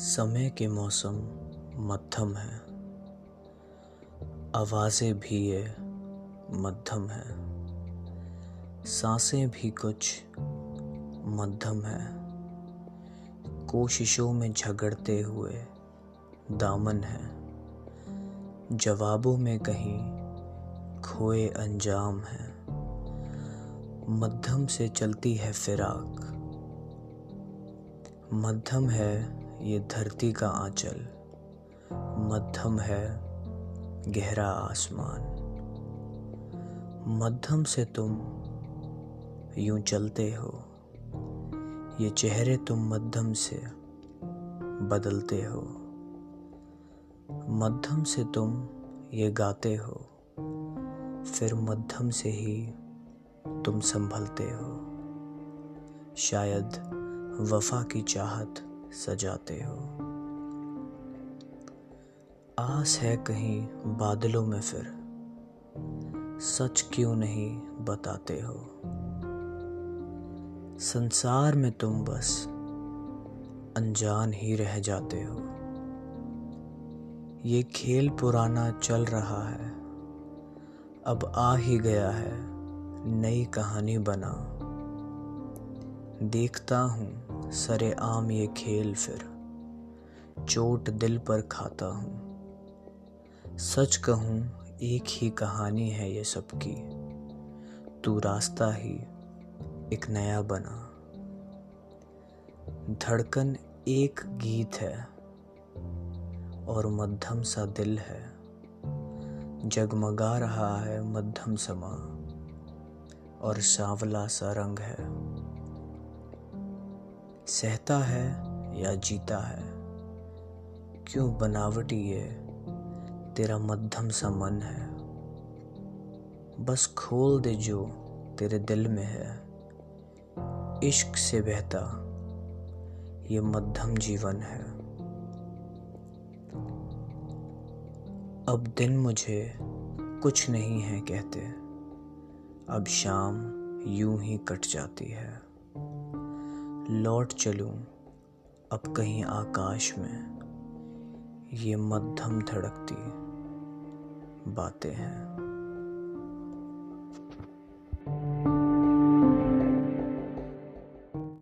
समय के मौसम मध्यम है। आवाज़ें भी ये मध्यम है। साँसें भी कुछ मध्यम है। कोशिशों में झगड़ते हुए दामन है। जवाबों में कहीं खोए अंजाम है। मध्यम से चलती है फिराक। मध्यम है ये धरती का आंचल, मध्यम है गहरा आसमान। मध्यम से तुम यूँ चलते हो, ये चेहरे तुम मध्यम से बदलते हो। मध्यम से तुम ये गाते हो, फिर मध्यम से ही तुम संभलते हो। शायद वफा की चाहत सजाते हो। आस है कहीं बादलों में फिर। सच क्यों नहीं बताते हो। संसार में तुम बस अनजान ही रह जाते हो। ये खेल पुराना चल रहा है। अब आ ही गया है नई कहानी बना। देखता हूँ सरे आम ये खेल फिर, चोट दिल पर खाता हूँ। सच कहूँ, एक ही कहानी है ये सबकी। तू रास्ता ही एक नया बना। धड़कन एक गीत है और मध्यम सा दिल है। जगमगा रहा है मध्यम समा और सांवला सा रंग है। सहता है या जीता है? क्यों बनावटी ये तेरा मध्यम सा मन है? बस खोल दे जो तेरे दिल में है। इश्क से बहता ये मध्यम जीवन है। अब दिन मुझे कुछ नहीं है कहते। अब शाम यूँ ही कट जाती है। लौट चलूँ अब कहीं आकाश में। ये मध्यम धड़कती बातें हैं।